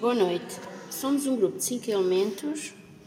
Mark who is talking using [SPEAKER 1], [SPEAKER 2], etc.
[SPEAKER 1] Boa noite. Somos um grupo de cinco elementos